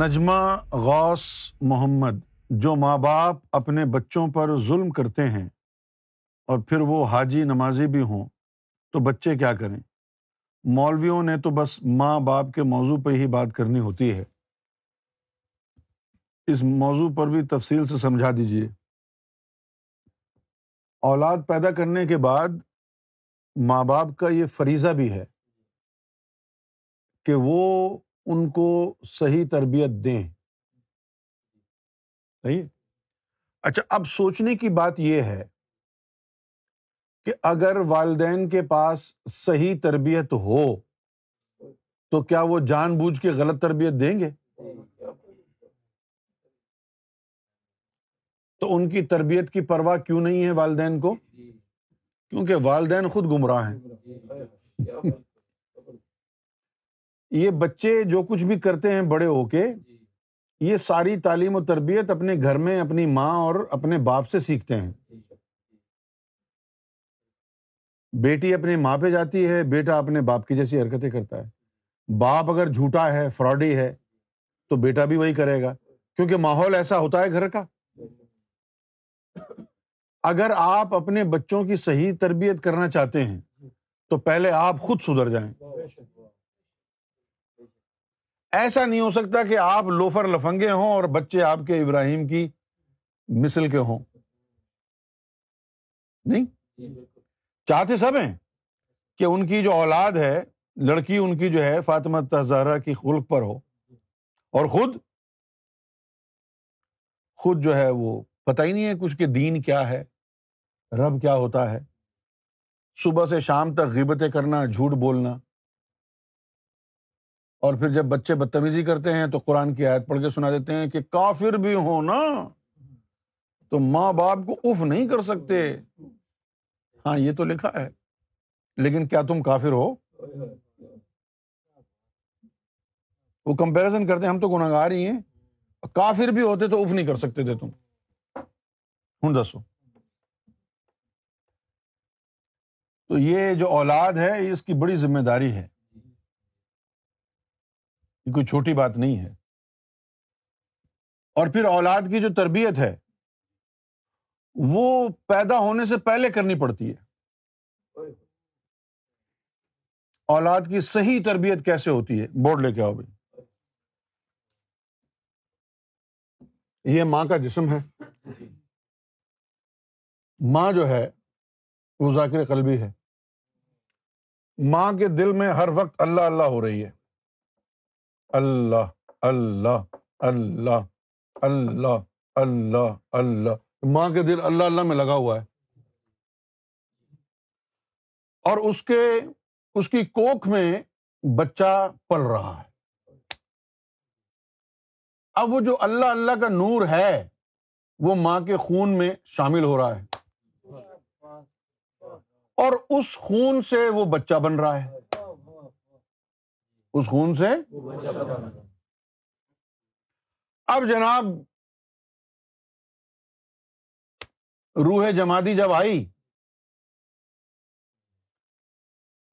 نجمہ غوث محمد، جو ماں باپ اپنے بچوں پر ظلم کرتے ہیں اور پھر وہ حاجی نمازی بھی ہوں، تو بچے کیا کریں؟ مولویوں نے تو بس ماں باپ کے موضوع پہ ہی بات کرنی ہوتی ہے۔ اس موضوع پر بھی تفصیل سے سمجھا دیجیے اولاد پیدا کرنے کے بعد ماں باپ کا یہ فریضہ بھی ہے کہ وہ ان کو صحیح تربیت دیں۔ صحیح؟ اچھا اب سوچنے کی بات یہ ہے کہ اگر والدین کے پاس صحیح تربیت ہو، تو کیا وہ جان بوجھ کے غلط تربیت دیں گے؟ تو ان کی تربیت کی پرواہ کیوں نہیں ہے والدین کو؟ کیونکہ والدین خود گمراہ ہیں۔ یہ بچے جو کچھ بھی کرتے ہیں بڑے ہو کے یہ ساری تعلیم و تربیت اپنے گھر میں اپنی ماں اور اپنے باپ سے سیکھتے ہیں۔ بیٹی اپنی ماں پہ جاتی ہے بیٹا اپنے باپ کی جیسی حرکتیں کرتا ہے۔ باپ اگر جھوٹا ہے فراڈی ہے تو بیٹا بھی وہی کرے گا۔ کیونکہ ماحول ایسا ہوتا ہے گھر کا۔ اگر آپ اپنے بچوں کی صحیح تربیت کرنا چاہتے ہیں تو پہلے آپ خود سدھر جائیں۔ ایسا نہیں ہو سکتا کہ آپ لوفر لفنگے ہوں اور بچے آپ کے ابراہیم کی مسل کے ہوں۔ نہیں؟ چاہتے سب ہیں کہ ان کی جو اولاد ہے، لڑکی ان کی جو ہے فاطمہ تزارہ کی خلق پر ہو۔ اور خود؟ خود جو ہے وہ پتہ ہی نہیں ہے کچھ کہ دین کیا ہے، رب کیا ہوتا ہے۔ صبح سے شام تک غیبتیں کرنا، جھوٹ بولنا۔ اور پھر جب بچے بدتمیزی کرتے ہیں تو قرآن کی آیت پڑھ کے سنا دیتے ہیں کہ کافر بھی ہو نا، تو ماں باپ کو اف نہیں کر سکتے۔ ہاں یہ تو لکھا ہے۔ لیکن کیا تم کافر ہو؟ وہ کمپیرزن کرتے ہم تو گناہ گناگار ہی ہیں۔ کافر بھی ہوتے تو اف نہیں کر سکتے تھے تم۔ ہوں دسو۔ تو یہ جو اولاد ہے، اس کی بڑی ذمہ داری ہے۔ یہ کوئی چھوٹی بات نہیں ہے۔ اور پھر اولاد کی جو تربیت ہے، وہ پیدا ہونے سے پہلے کرنی پڑتی ہے۔ اولاد کی صحیح تربیت کیسے ہوتی ہے؟ بورڈ لے کے آؤ بھائی۔ یہ ماں کا جسم ہے۔ ماں جو ہے، وہ ذاکر قلبی ہے۔ ماں کے دل میں ہر وقت اللہ اللہ ہو رہی ہے۔ اللہ اللہ اللہ اللہ اللہ اللہ ماں کے دل اللہ اللہ میں لگا ہوا ہے۔ اور اس کے، اس کی کوکھ میں بچہ پل رہا ہے۔ اب وہ جو اللہ اللہ کا نور ہے، وہ ماں کے خون میں شامل ہو رہا ہے۔ اور اس خون سے وہ بچہ بن رہا ہے۔ اس خون سے؟ اب جناب، روح جمادی جب آئی،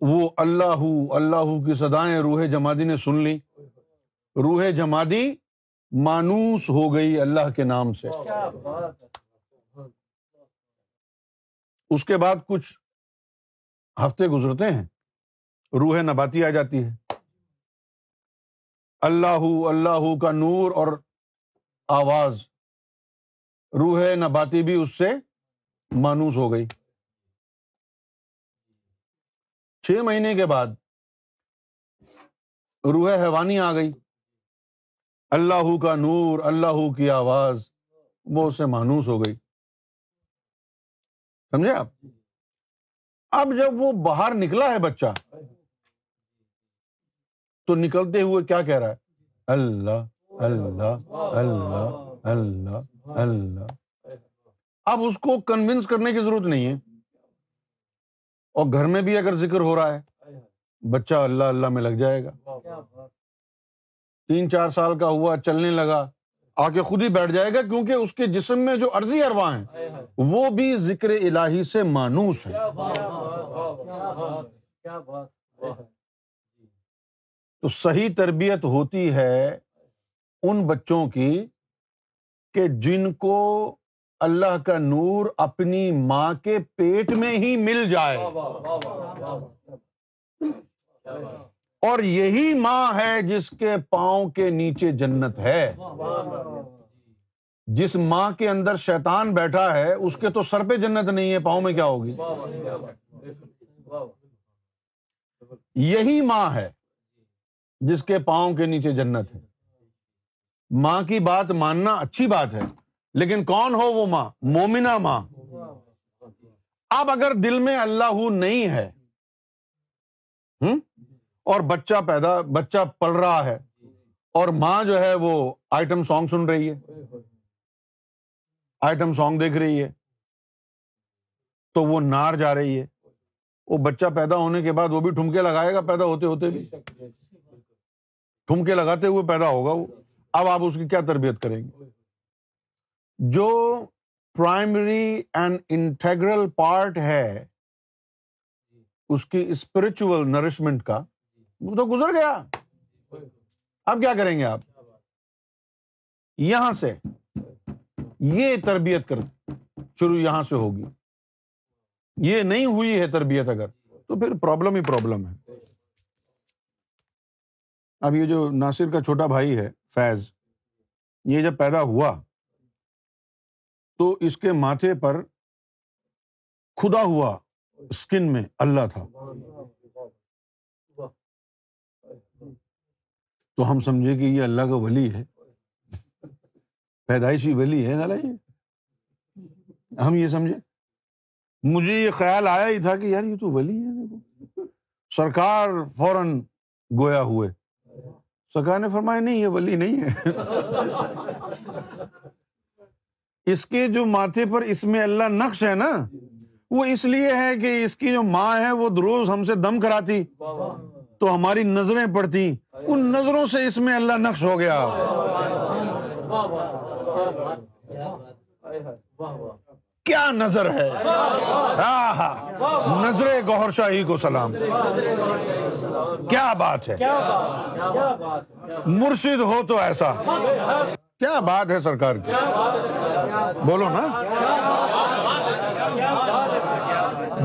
وہ اللہ اللہ کی سدائیں روح جمادی نے سن لی۔ روح جمادی مانوس ہو گئی اللہ کے نام سے۔ اس کے بعد کچھ ہفتے گزرتے ہیں، روح نباتی آ جاتی ہے۔ اللہ اللہ کا نور اور آواز۔ روح نباتی بھی اس سے مانوس ہو گئی۔ چھ مہینے کے بعد روح حیوانی آ گئی۔ اللہ کا نور، اللہ کی آواز وہ اس سے مانوس ہو گئی۔ سمجھے آپ؟ اب جب وہ باہر نکلا ہے بچہ تو نکلتے ہوئے کیا کہہ رہا ہے؟ اللہ اللہ اللہ اللہ اللہ اب اس کو کنوینس کرنے کی ضرورت نہیں ہے۔ اور گھر میں بھی اگر ذکر ہو رہا ہے بچہ اللہ اللہ میں لگ جائے گا۔ تین چار سال کا ہوا چلنے لگا آ کے خود ہی بیٹھ جائے گا کیونکہ اس کے جسم میں جو عرضی اروا ہیں وہ بھی ذکر الہی سے مانوس ہے تو صحیح تربیت ہوتی ہے ان بچوں کی کہ جن کو اللہ کا نور اپنی ماں کے پیٹ میں ہی مل جائے۔ اور یہی ماں ہے جس کے پاؤں کے نیچے جنت ہے۔ جس ماں کے اندر شیطان بیٹھا ہے، اس کے تو سر پہ جنت نہیں ہے، پاؤں میں کیا ہوگی؟ یہی ماں ہے۔ جس کے پاؤں کے نیچے جنت ہے۔ ماں کی بات ماننا اچھی بات ہے، لیکن کون ہو وہ ماں؟ مومنا ماں۔ اب اگر دل میں اللہ نہیں ہے اور بچہ پیدا، بچہ پل رہا ہے، اور ماں جو ہے وہ آئٹم سانگ سن رہی ہے، آئٹم سانگ دیکھ رہی ہے، تو وہ نار جا رہی ہے۔ وہ بچہ پیدا ہونے کے بعد وہ بھی ٹھمکے لگائے گا پیدا ہوتے ہوتے بھی۔ ٹھمکے لگاتے ہوئے پیدا ہوگا وہ۔ اب آپ اس کی کیا تربیت کریں گے؟ جو پرائمری اینڈ انٹیگرل پارٹ ہے اس کی اسپرچل نرشمنٹ کا، وہ تو گزر گیا۔ اب کیا کریں گے آپ؟ یہاں سے یہ تربیت کر، شروع یہاں سے ہوگی۔ یہ نہیں ہوئی ہے تربیت اگر، تو پھر پرابلم ہی پرابلم ہے۔ اب یہ جو ناصر کا چھوٹا بھائی ہے، فیض، یہ جب پیدا ہوا تو اس کے ماتھے پر کھدا ہوا اسکن میں اللہ تھا۔ تو ہم سمجھے کہ یہ اللہ کا ولی ہے۔ پیدائشی ولی ہے یہ۔ ہم یہ سمجھے۔ مجھے یہ خیال آیا ہی تھا کہ یار یہ تو ولی ہے۔ دیکھو سرکار فوراً گویا ہوئے۔ سکا نے فرمایا نہیں، یہ ولی نہیں ہے۔ اس کے جو ماتھے پر اس میں اللہ نقش ہے نا، وہ اس لیے ہے کہ اس کی جو ماں ہے، وہ دروز ہم سے دم کراتی۔ تو ہماری نظریں پڑتی۔ ان نظروں سے اس میں اللہ نقش ہو گیا۔ کیا نظر ہے؟ نظر گوہر شاہی کو سلام۔ کیا بات ہے؟ مرشد ہو تو ایسا۔ کیا بات ہے سرکار کی؟ بولو نا۔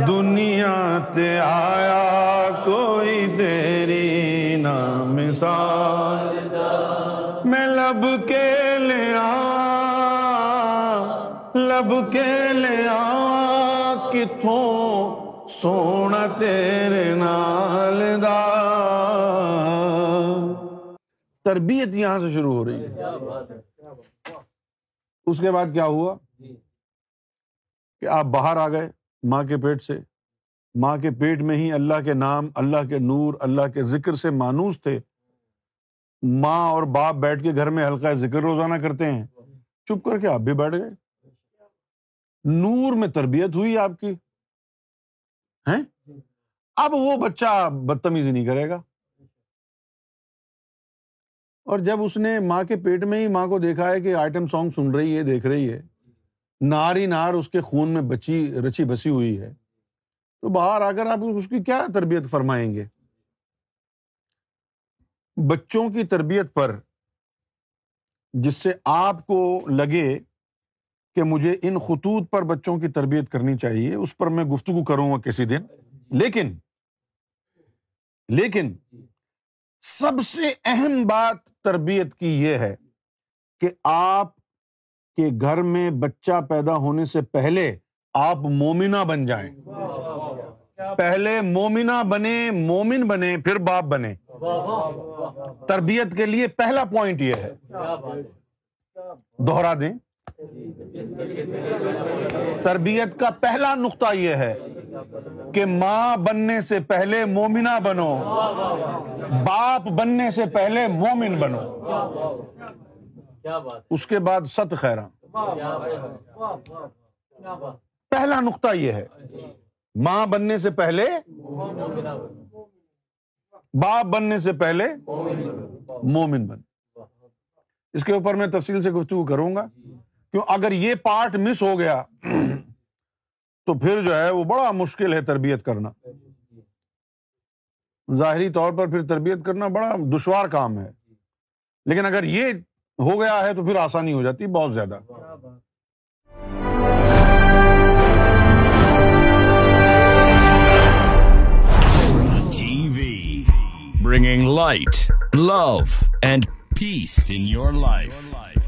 دنیا تے آیا کوئی تیری نام مثال میں لب کے لیا لب کے لیا کتوں سونا تیرے نال دا۔ تربیت یہاں سے شروع ہو رہی ہے۔ اس کے بعد کیا ہوا؟ کہ آپ باہر آ گئے ماں کے پیٹ سے۔ ماں کے پیٹ میں ہی اللہ کے نام اللہ کے نور اللہ کے ذکر سے مانوس تھے۔ ماں اور باپ بیٹھ کے گھر میں ہلکا ذکر روزانہ کرتے ہیں۔ چپ کر کے آپ بھی بیٹھ گئے۔ نور میں تربیت ہوئی آپ کی؟ اب وہ بچہ بدتمیزی نہیں کرے گا۔ اور جب اس نے ماں کے پیٹ میں ہی ماں کو دیکھا ہے کہ آئٹم سانگ سن رہی ہے، دیکھ رہی ہے، نار ہی نار اس کے خون میں بچی، رچی بسی ہوئی ہے، تو باہر آ کر آپ اس کی کیا تربیت فرمائیں گے؟ بچوں کی تربیت پر جس سے آپ کو لگے کہ مجھے ان خطوط پر بچوں کی تربیت کرنی چاہیے، اس پر میں گفتگو کروں گا کسی دن۔ لیکن لیکن سب سے اہم بات تربیت کی یہ ہے کہ آپ کہ گھر میں بچہ پیدا ہونے سے پہلے آپ مومنا بن جائیں۔ پہلے مومنا بنے، مومن بنے، پھر باپ بنے۔ تربیت کے لیے پہلا پوائنٹ یہ ہے۔ دوہرا دیں۔ تربیت کا پہلا نقطہ یہ ہے کہ ماں بننے سے پہلے مومنا بنو، باپ بننے سے پہلے مومن بنو۔ اس کے بعد ست خیرا پہلا نقطہ یہ ہے، ماں بننے سے پہلے باپ بننے سے پہلے مومن بن اس کے اوپر میں تفصیل سے گفتگو کروں گا۔ کیوں اگر یہ پارٹ مس ہو گیا، تو پھر جو ہے وہ بڑا مشکل ہے تربیت کرنا۔ ظاہری طور پر پھر تربیت کرنا بڑا دشوار کام ہے۔ لیکن اگر یہ ہو گیا ہے تو پھر آسانی ہو جاتی، بہت زیادہ۔ Bringing light love and peace in your life life